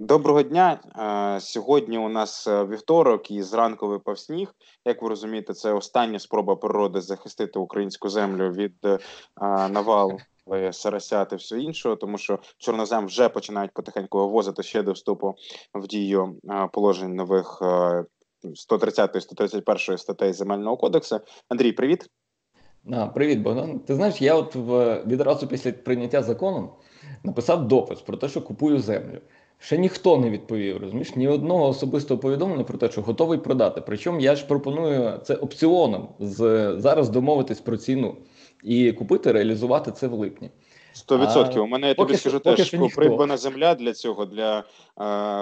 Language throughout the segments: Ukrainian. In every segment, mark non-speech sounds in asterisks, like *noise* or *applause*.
Доброго дня. Е, сьогодні у нас е, вівторок і зранку випав сніг. Як ви розумієте, це остання спроба природи захистити українську землю від е, навалу сарасят і все іншого, тому що чорнозем вже починають потихеньку вивозити ще до вступу в дію положень нових 130 131 статей земельного кодексу. Андрій, привіт. А, Привіт, Богдан. Ти знаєш, я от в відразу після прийняття закону написав допис про те, що купую землю. Ще ніхто не відповів, розумієш, ні одного особистого повідомлення про те, що готовий продати. Причому я ж пропоную це опціоном з зараз домовитись про ціну і купити, реалізувати це в липні. Сто відсотків. У мене я тобі скажу теж придбана земля для цього, для е,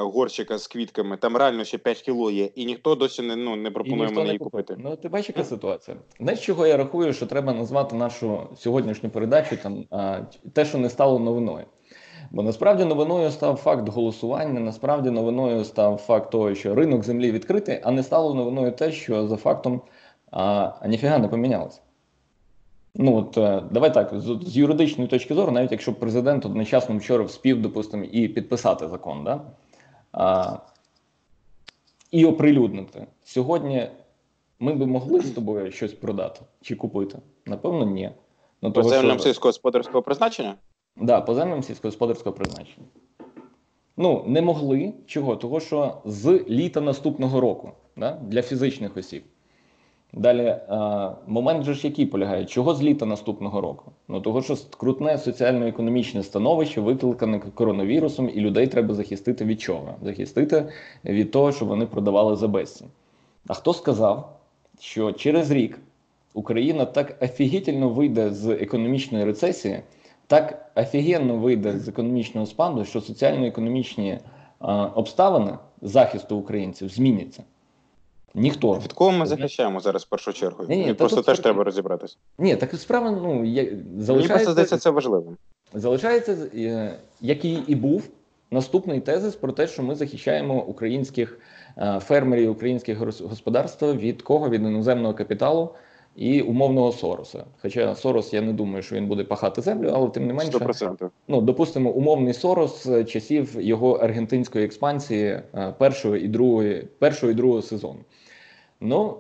горщика з квітками. Там реально ще 5 кіло є, і ніхто досі не ну не пропонує мені її купити. Ну ти бачиш, яка ситуація. Знаєш, чого я рахую, що треба назвати нашу сьогоднішню передачу там а, те, що не стало новиною. Бо насправді новиною став факт голосування. Насправді новиною став факт того, що ринок землі відкритий, а не стало новиною те, що за фактом а, а ніфіга не помінялося. Ну от е, давай так, з, з юридичної точки зору, навіть якщо президент одночасно вчора вспів, допустимо, і підписати закон, да? а, і оприлюднити. Сьогодні ми би могли з тобою щось продати чи купити? Напевно, ні. Ну, По землям сільськогосподарського призначення? Да, по землям сільськогосподарського призначення. Ну, не могли. Чого? Того, що з літа наступного року да, для фізичних осіб. Далі а, момент же ж який полягає, чого з літа наступного року? Ну того, що скрутне соціально-економічне становище викликане коронавірусом, і людей треба захистити від чого? Захистити від того, що вони продавали за безцінь. А хто сказав, що через рік Україна так офігітельно вийде з економічної рецесії, так офігенно вийде з економічного спаду, що соціально-економічні а, обставини захисту українців зміняться? Ніхто від кого ми захищаємо зараз в першу чергу? Ні, ні, просто теж треба розібратися. Ні, так справа ну я залишається Мені просто здається це важливим. Залишається, е, який і був наступний тезис про те, що ми захищаємо українських е, фермерів, українських господарства від кого? Від іноземного капіталу і умовного Сороса. Хоча Сорос, я не думаю, що він буде пахати землю, але тим не менше 100%. ну допустимо, умовний Сорос часів його аргентинської експансії е, першого і другої, першого і другого сезону. Ну,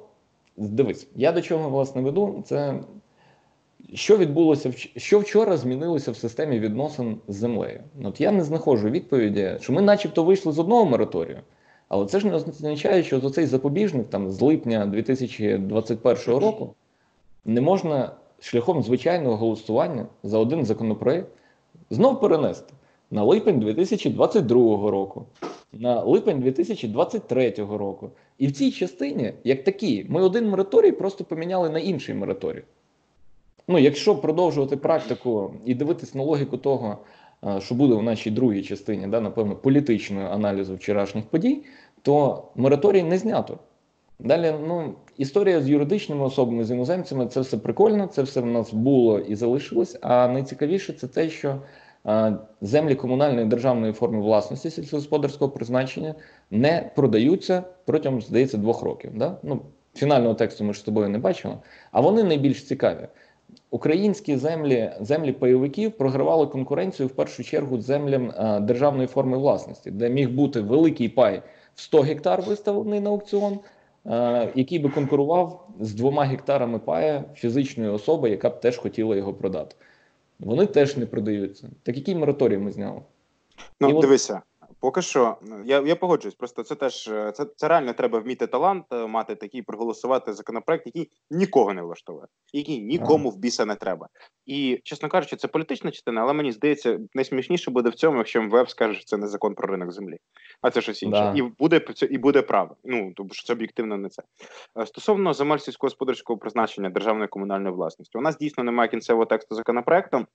дивись, я до чого власне веду, це що відбулося що вчора змінилося в системі відносин з землею. От я не знаходжу відповіді, що ми, начебто, вийшли з одного мораторію, але це ж не означає, що за цей запобіжник там з липня 2021 року не можна шляхом звичайного голосування за один законопроект знов перенести на липень 2022 року, на липень 2023 року. І в цій частині, як такі, ми один мораторій просто поміняли на інший мораторій. Ну, якщо продовжувати практику і дивитись на логіку того, що буде в нашій другій частині, да, напевно, політичного аналізу вчорашніх подій, то мораторій не знято. Далі, ну, історія з юридичними особами, з іноземцями це все прикольно, це все в нас було і залишилось. А найцікавіше це те, що землі комунальної державної форми власності сільськогосподарського призначення не продаються протягом, здається, двох років. Да? Ну, Фінального тексту ми ж з тобою не бачимо, а вони найбільш цікаві. Українські землі, землі пайовиків програвали конкуренцію в першу чергу землям а, державної форми власності, де міг бути великий пай в 100 гектар виставлений на аукціон. Е, який би конкурував з двома гектарами пая фізичної особи, яка б теж хотіла його продати. Вони теж не продаються. Так який мораторій ми зняли? Ну, І дивися, Поки що я я погоджуюсь. Просто це теж е, це це реально треба вміти талант, е, мати такий проголосувати законопроект, який нікого не влаштовує, який нікому в біса не треба. І чесно кажучи, це політична частина, але мені здається, найсмішніше буде в цьому, якщо МВФ скаже, що це не закон про ринок землі, а це щось інше, да. і буде і буде право. Ну тому що це об'єктивно не це е, стосовно земель сільськогосподарського призначення державної комунальної власності. У нас дійсно немає кінцевого тексту законопроекту.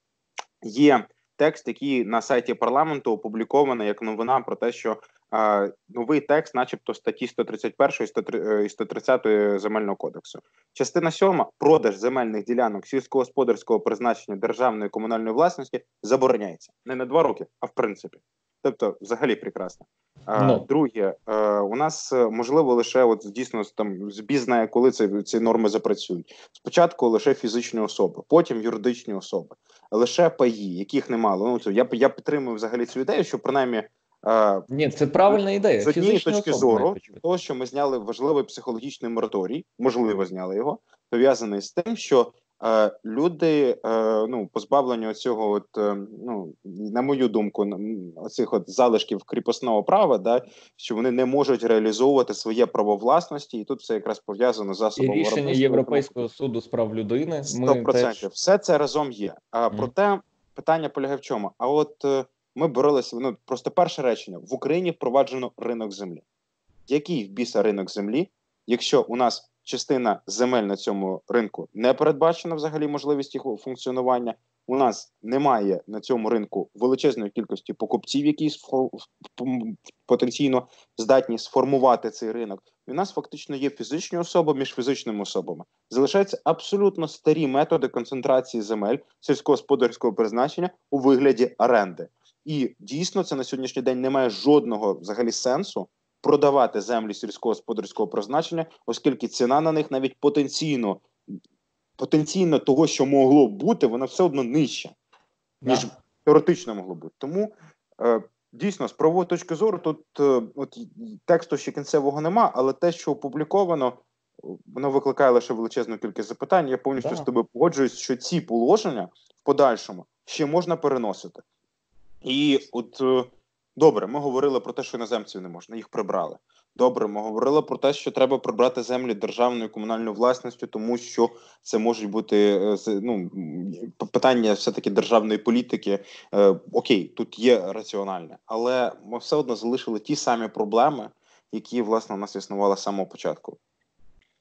Є текст, який на сайті парламенту опублікований як новина про те, що е, новий текст, начебто, статті 131 і 130 е, земельного кодексу, частина 7 продаж земельних ділянок сільськогосподарського призначення державної комунальної власності забороняється. Не на два роки, а в принципі. Тобто, взагалі прекрасно. No. Ну. Друге, е, у нас е, можливо лише от дійсно там збіз знає, коли ці, ці норми запрацюють. Спочатку лише фізичні особи, потім юридичні особи, лише паї, яких немало. Ну це я я підтримую взагалі цю ідею, що принаймні Е, Ні, це правильна ідея. з однієї точки особи зору, того, що ми зняли важливий психологічний мораторій, можливо, зняли його, пов'язаний з тим, що люди е, ну позбавлені цього, от е, ну на мою думку, оцих от залишків кріпосного права, да що вони не можуть реалізовувати своє право власності, і тут це якраз пов'язано з І засобом рішення виробництва. Європейського суду з прав людини. Ми Сто процентів. теж Все це разом є. А проте питання полягає в чому? А от е, ми боролися. Ну просто перше речення: в Україні впроваджено ринок землі. Який в біса ринок землі, якщо у нас частина земель на цьому ринку не передбачена взагалі можливість їх функціонування? У нас немає на цьому ринку величезної кількості покупців, які потенційно здатні сформувати цей ринок. У нас фактично є фізичні особи між фізичними особами залишаються абсолютно старі методи концентрації земель сільськогосподарського призначення у вигляді оренди. І дійсно це на сьогоднішній день не має жодного взагалі сенсу продавати землі сільськогосподарського призначення, оскільки ціна на них навіть потенційно потенційно того, що могло бути, вона все одно нижча, ніж теоретично могло бути. Тому е, дійсно, з правової точки зору, тут е, от тексту ще кінцевого нема, але те, що опубліковано, воно викликає лише величезну кількість запитань. Я повністю Да. з тобою погоджуюсь, що ці положення в подальшому ще можна переносити. І от е, добре, ми говорили про те, що іноземців не можна, їх прибрали. Добре, ми говорили про те, що треба прибрати землі державною комунальною власністю, тому що це можуть бути е, ну, питання все-таки державної політики. Е, окей, тут є раціональне, але ми все одно залишили ті самі проблеми, які власне у нас існували з самого початку.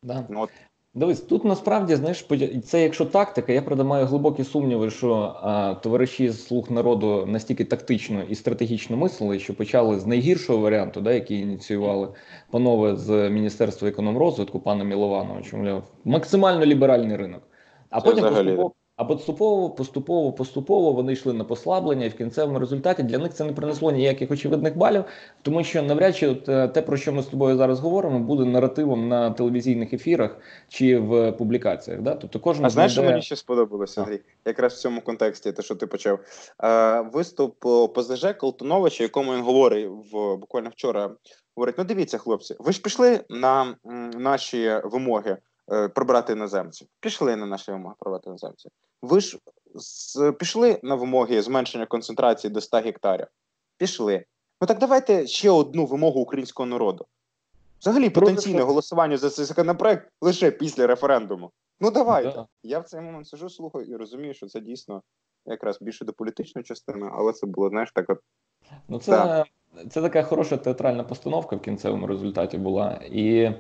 Да. Ну, от, Дивись, тут насправді знаєш, це якщо тактика, я правда маю глибокі сумніви, що а, товариші з слуг народу настільки тактично і стратегічно мислили, що почали з найгіршого варіанту, да, який ініціювали панове з Міністерства економрозвитку, пана Міловановича, мовляв, максимально ліберальний ринок. А Це потім взагалі- поступово, а поступово, поступово, поступово вони йшли на послаблення, і в кінцевому результаті для них це не принесло ніяких очевидних балів, тому що навряд чи от, е, те, про що ми з тобою зараз говоримо, буде наративом на телевізійних ефірах чи в публікаціях. Да? Тобто кожен а знаєш, що мені ще сподобалося, Андрій? Якраз в цьому контексті, те, що ти почав. Е, виступ е, ПЗЖ Колтуновича, якому він говорить в буквально вчора. Говорить: ну дивіться, хлопці, ви ж пішли на м, наші вимоги прибрати іноземців. Пішли на наші вимоги прибрати іноземців. Ви ж з, пішли на вимоги зменшення концентрації до 100 гектарів. Пішли. Ну так давайте ще одну вимогу українського народу. Взагалі, потенційне голосування за цей законопроект лише після референдуму. Ну давайте. Да. Я в цей момент сижу, слухаю і розумію, що це дійсно якраз більше до політичної частини, але це було, знаєш, так от Ну, це, це така хороша театральна постановка в кінцевому результаті була. І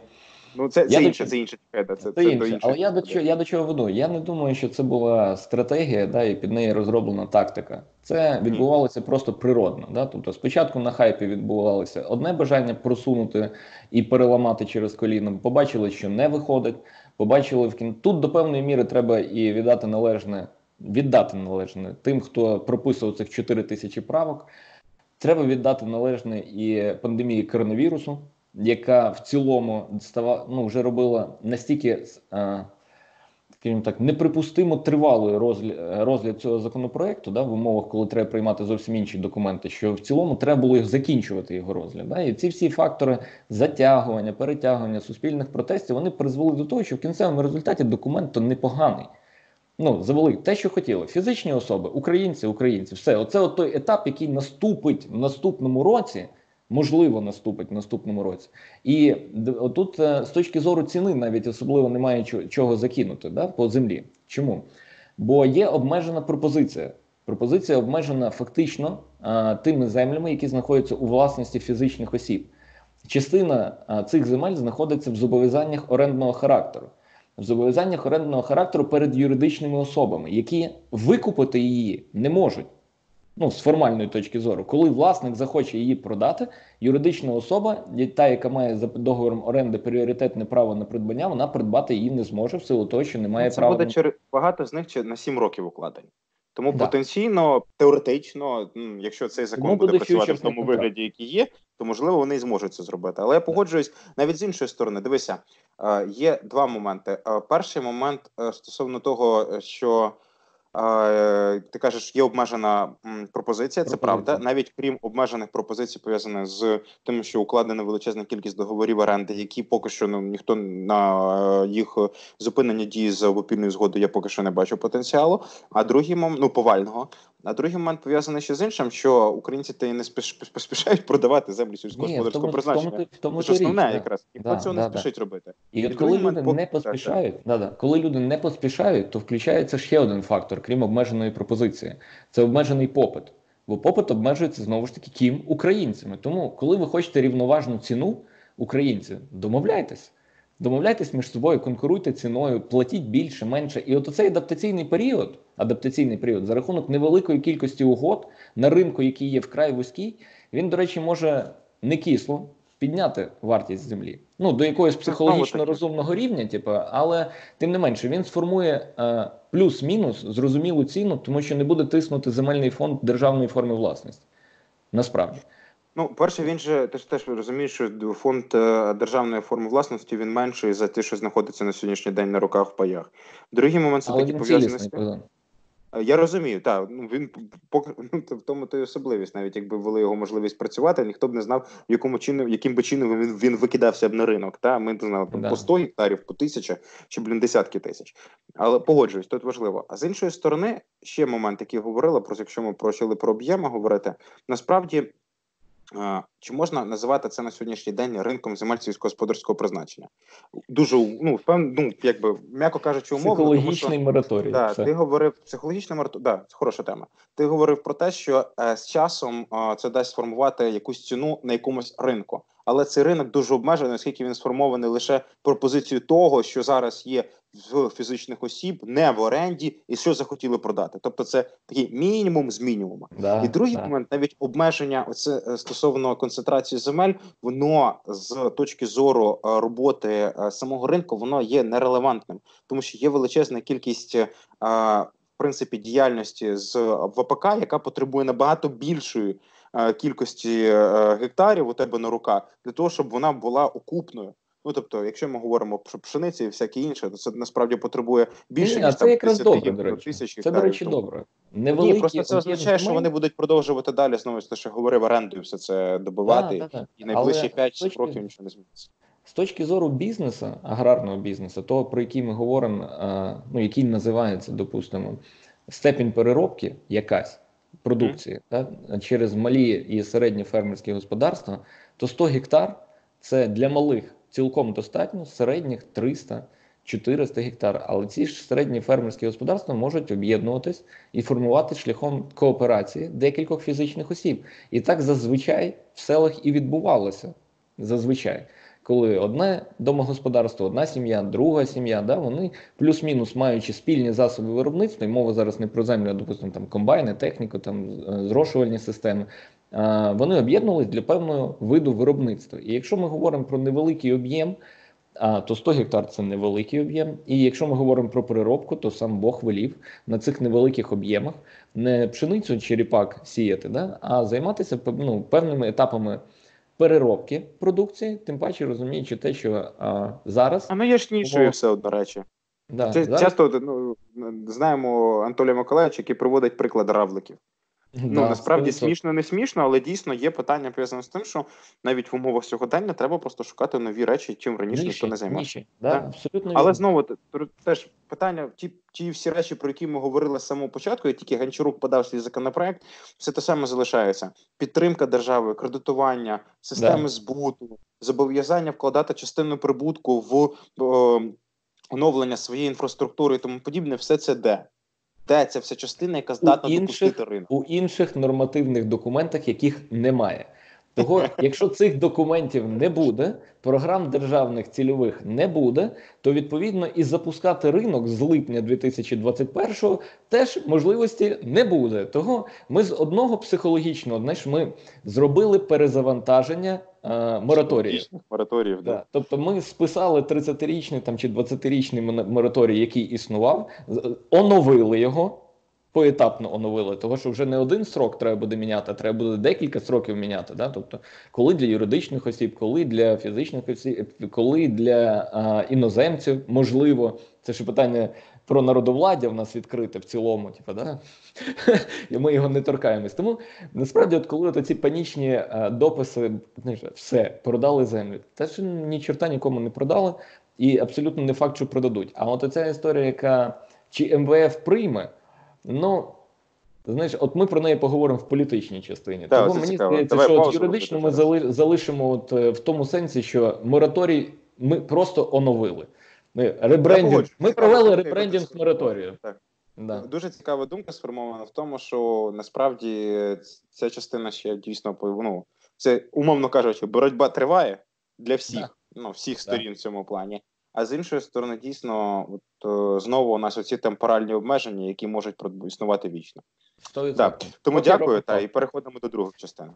ну це, це до інше, чого- це інше. Це, це, це, до інше. Але я до, чого, я до чого веду? Я не думаю, що це була стратегія, да, і під неї розроблена тактика. Це відбувалося просто природно. Да? Тобто спочатку на хайпі відбувалося одне бажання просунути і переламати через коліно. Побачили, що не виходить. Побачили в кін... Тут до певної міри треба і віддати належне, віддати належне тим, хто прописував цих 4 тисячі правок. Треба віддати належне і пандемії коронавірусу, яка в цілому става, ну, вже робила настільки, е, скажімо так, неприпустимо тривалий розгляд, розгляд цього законопроекту, да, в умовах, коли треба приймати зовсім інші документи, що в цілому треба було закінчувати його розгляд. Да, і ці всі фактори затягування, перетягування суспільних протестів вони призвели до того, що в кінцевому результаті документ то непоганий. Ну, завели те, що хотіли. Фізичні особи, українці, українці, все. Оце от той етап, який наступить в наступному році, можливо, наступить в наступному році. І отут е, з точки зору ціни навіть особливо немає чого, закинути да, по землі. Чому? Бо є обмежена пропозиція. Пропозиція обмежена фактично а, тими землями, які знаходяться у власності фізичних осіб. Частина а, цих земель знаходиться в зобов'язаннях орендного характеру. В зобов'язаннях орендного характеру перед юридичними особами, які викупити її не можуть. Ну, з формальної точки зору, коли власник захоче її продати, юридична особа, та, яка має за договором оренди пріоритетне право на придбання, вона придбати її не зможе в силу того, що немає це права. буде через багато з них чи- на 7 років укладені. Тому Да. потенційно, теоретично, якщо цей закон Тому буде працювати в тому вигляді, який є, то можливо вони і зможуть це зробити. Але я погоджуюсь навіть з іншої сторони. Дивися, е, є два моменти. Е, Перший момент е, стосовно того, що Ти кажеш, є обмежена пропозиція, це правда. Навіть крім обмежених пропозицій, пов'язаних з тим, що укладена величезна кількість договорів оренди, які поки що ну ніхто на їх зупинення дії за обопільною згодою, я поки що не бачу потенціалу. А другий момент, ну повального. А другий момент пов'язаний ще з іншим, що українці та й не поспішають продавати землю сільськогосподарського призначення. В тому, в тому, це основне річ, якраз ніхто да, цього да, не спішить да. робити. І, і от коли люди не поспішають, да, да. коли люди не поспішають, то включається ще один фактор, крім обмеженої пропозиції. Це обмежений попит. Бо попит обмежується знову ж таки ким українцями. Тому, коли ви хочете рівноважну ціну, українці, домовляйтесь. Домовляйтесь між собою, конкуруйте ціною, платіть більше, менше. І от оцей адаптаційний період, адаптаційний період за рахунок невеликої кількості угод на ринку, який є вкрай вузький, він, до речі, може не кисло підняти вартість землі. Ну до якогось психологічно розумного рівня, типу, але тим не менше він сформує е, плюс-мінус зрозумілу ціну, тому що не буде тиснути земельний фонд державної форми власності. Насправді. Ну, перше, він же ти ж теж розумієш, що фонд е, державної форми власності він менший за те, що знаходиться на сьогоднішній день на руках в паях. Другий момент це таки пов'язаний з я розумію, так ну він *laughs* ну, в тому то й особливість, навіть якби ввели його можливість працювати, ніхто б не знав, в якому чину, яким би чином він він викидався б на ринок. Та ми не знали там да. по 100 гектарів, по тисяча чи блін десятки тисяч. Але погоджуюсь, тут важливо. А з іншої сторони, ще момент, який говорила про якщо ми почали про об'єми говорити, насправді чи можна називати це на сьогоднішній день ринком земель сільськогосподарського призначення? Дуже ну, певно, ну якби м'яко кажучи, умовно. Психологічний тому, що, мораторій. Да, ти говорив психологічний мораторій, да, це хороша тема. Ти говорив про те, що е, з часом е, це дасть сформувати якусь ціну на якомусь ринку але цей ринок дуже обмежений, оскільки він сформований лише пропозицією того, що зараз є в фізичних осіб, не в оренді, і що захотіли продати. Тобто, це такий мінімум з мінімума. Да, і другий да. момент, навіть обмеження оце е, стосовно концентрації земель, воно з точки зору е, роботи е, самого ринку, воно є нерелевантним, тому що є величезна кількість. В принципі, діяльності з ВПК, яка потребує набагато більшої кількості е, гектарів у тебе на руках для того, щоб вона була окупною. Ну тобто, якщо ми говоримо про пшениці і всяке інше, то це насправді потребує більше ніж там, якраз добре, до речі. тисяч гектарів. Це, до речі, добре. Невеликі, Ні, просто це означає, що вони будуть продовжувати далі знову те, що говорив орендою, все це добивати, да, да, да. і найближчі 5 точки... років нічого не зміниться. З точки зору бізнесу, аграрного бізнесу, того про який ми говоримо, ну який називається, допустимо, степінь переробки якась продукції mm да, через малі і середні фермерські господарства, то 100 гектар це для малих цілком достатньо, середніх 300 400 гектар. Але ці ж середні фермерські господарства можуть об'єднуватись і формувати шляхом кооперації декількох фізичних осіб. І так зазвичай в селах і відбувалося. Зазвичай коли одне домогосподарство, одна сім'я, друга сім'я, да, вони плюс-мінус маючи спільні засоби виробництва, і мова зараз не про землю, а допустимо, там комбайни, техніку, там е, зрошувальні системи. Вони об'єднувалися для певного виду виробництва. І якщо ми говоримо про невеликий об'єм, то 100 гектар це невеликий об'єм. І якщо ми говоримо про переробку, то сам Бог велів на цих невеликих об'ємах не пшеницю чи ріпак сіяти, да, а займатися ну, певними етапами переробки продукції, тим паче розуміючи те, що а, зараз а ну є ж нішою все одно речі. Да, Це, зараз... Часто ну, знаємо Анатолія Миколаївича, який приводить приклад равликів. Ну насправді 100%. смішно, не смішно, але дійсно є питання пов'язане з тим, що навіть в умовах сьогодення треба просто шукати нові речі, чим раніше ніщо не займався. Да, абсолютно але знову теж питання: ті ті всі речі, про які ми говорили з самого початку, і тільки Гончарук подав свій законопроект, все те саме залишається: підтримка держави, кредитування, системи да. збуту, зобов'язання вкладати частину прибутку в о, оновлення своєї інфраструктури і тому подібне, все це де. Де ця вся частина, яка здатна у інших, допустити ринок? у інших нормативних документах, яких немає. Того, *laughs* якщо цих документів не буде, програм державних цільових не буде, то відповідно і запускати ринок з липня 2021 теж можливості не буде. Того ми з одного психологічного знаєш, ми зробили перезавантаження е, мораторію. Мораторіїв, да. Тобто ми списали 30-річний там чи 20-річний мораторій, який існував, оновили його поетапно оновили, тому що вже не один срок треба буде міняти, а треба буде декілька сроків міняти. Да? Тобто, коли для юридичних осіб, коли для фізичних осіб, коли для а, іноземців можливо, це ж питання про народовладдя в нас відкрите в цілому, типу, да? і ми його не торкаємось. Тому насправді, от коли от ці панічні е, дописи, знаєш, все, продали землю, те ж ні чорта нікому не продали, і абсолютно не факт, що продадуть. А от оця історія, яка чи МВФ прийме, ну. Знаєш, от ми про неї поговоримо в політичній частині. Да, Тому мені цікаво. здається, Давай що от юридично ми залишимо от, е, в тому сенсі, що мораторій ми просто оновили. Ми, ребрендінг, ми провели ребрендінг мораторію. Так. Да. Дуже цікава думка сформована в тому, що насправді ця частина ще дійсно ну, це, умовно кажучи, боротьба триває для всіх, Да. ну, всіх сторін в цьому плані. А з іншої сторони, дійсно, от, е, знову у нас оці темпоральні обмеження, які можуть існувати вічно. 100%. Так, тому Поки дякую, та і переходимо до другої частини.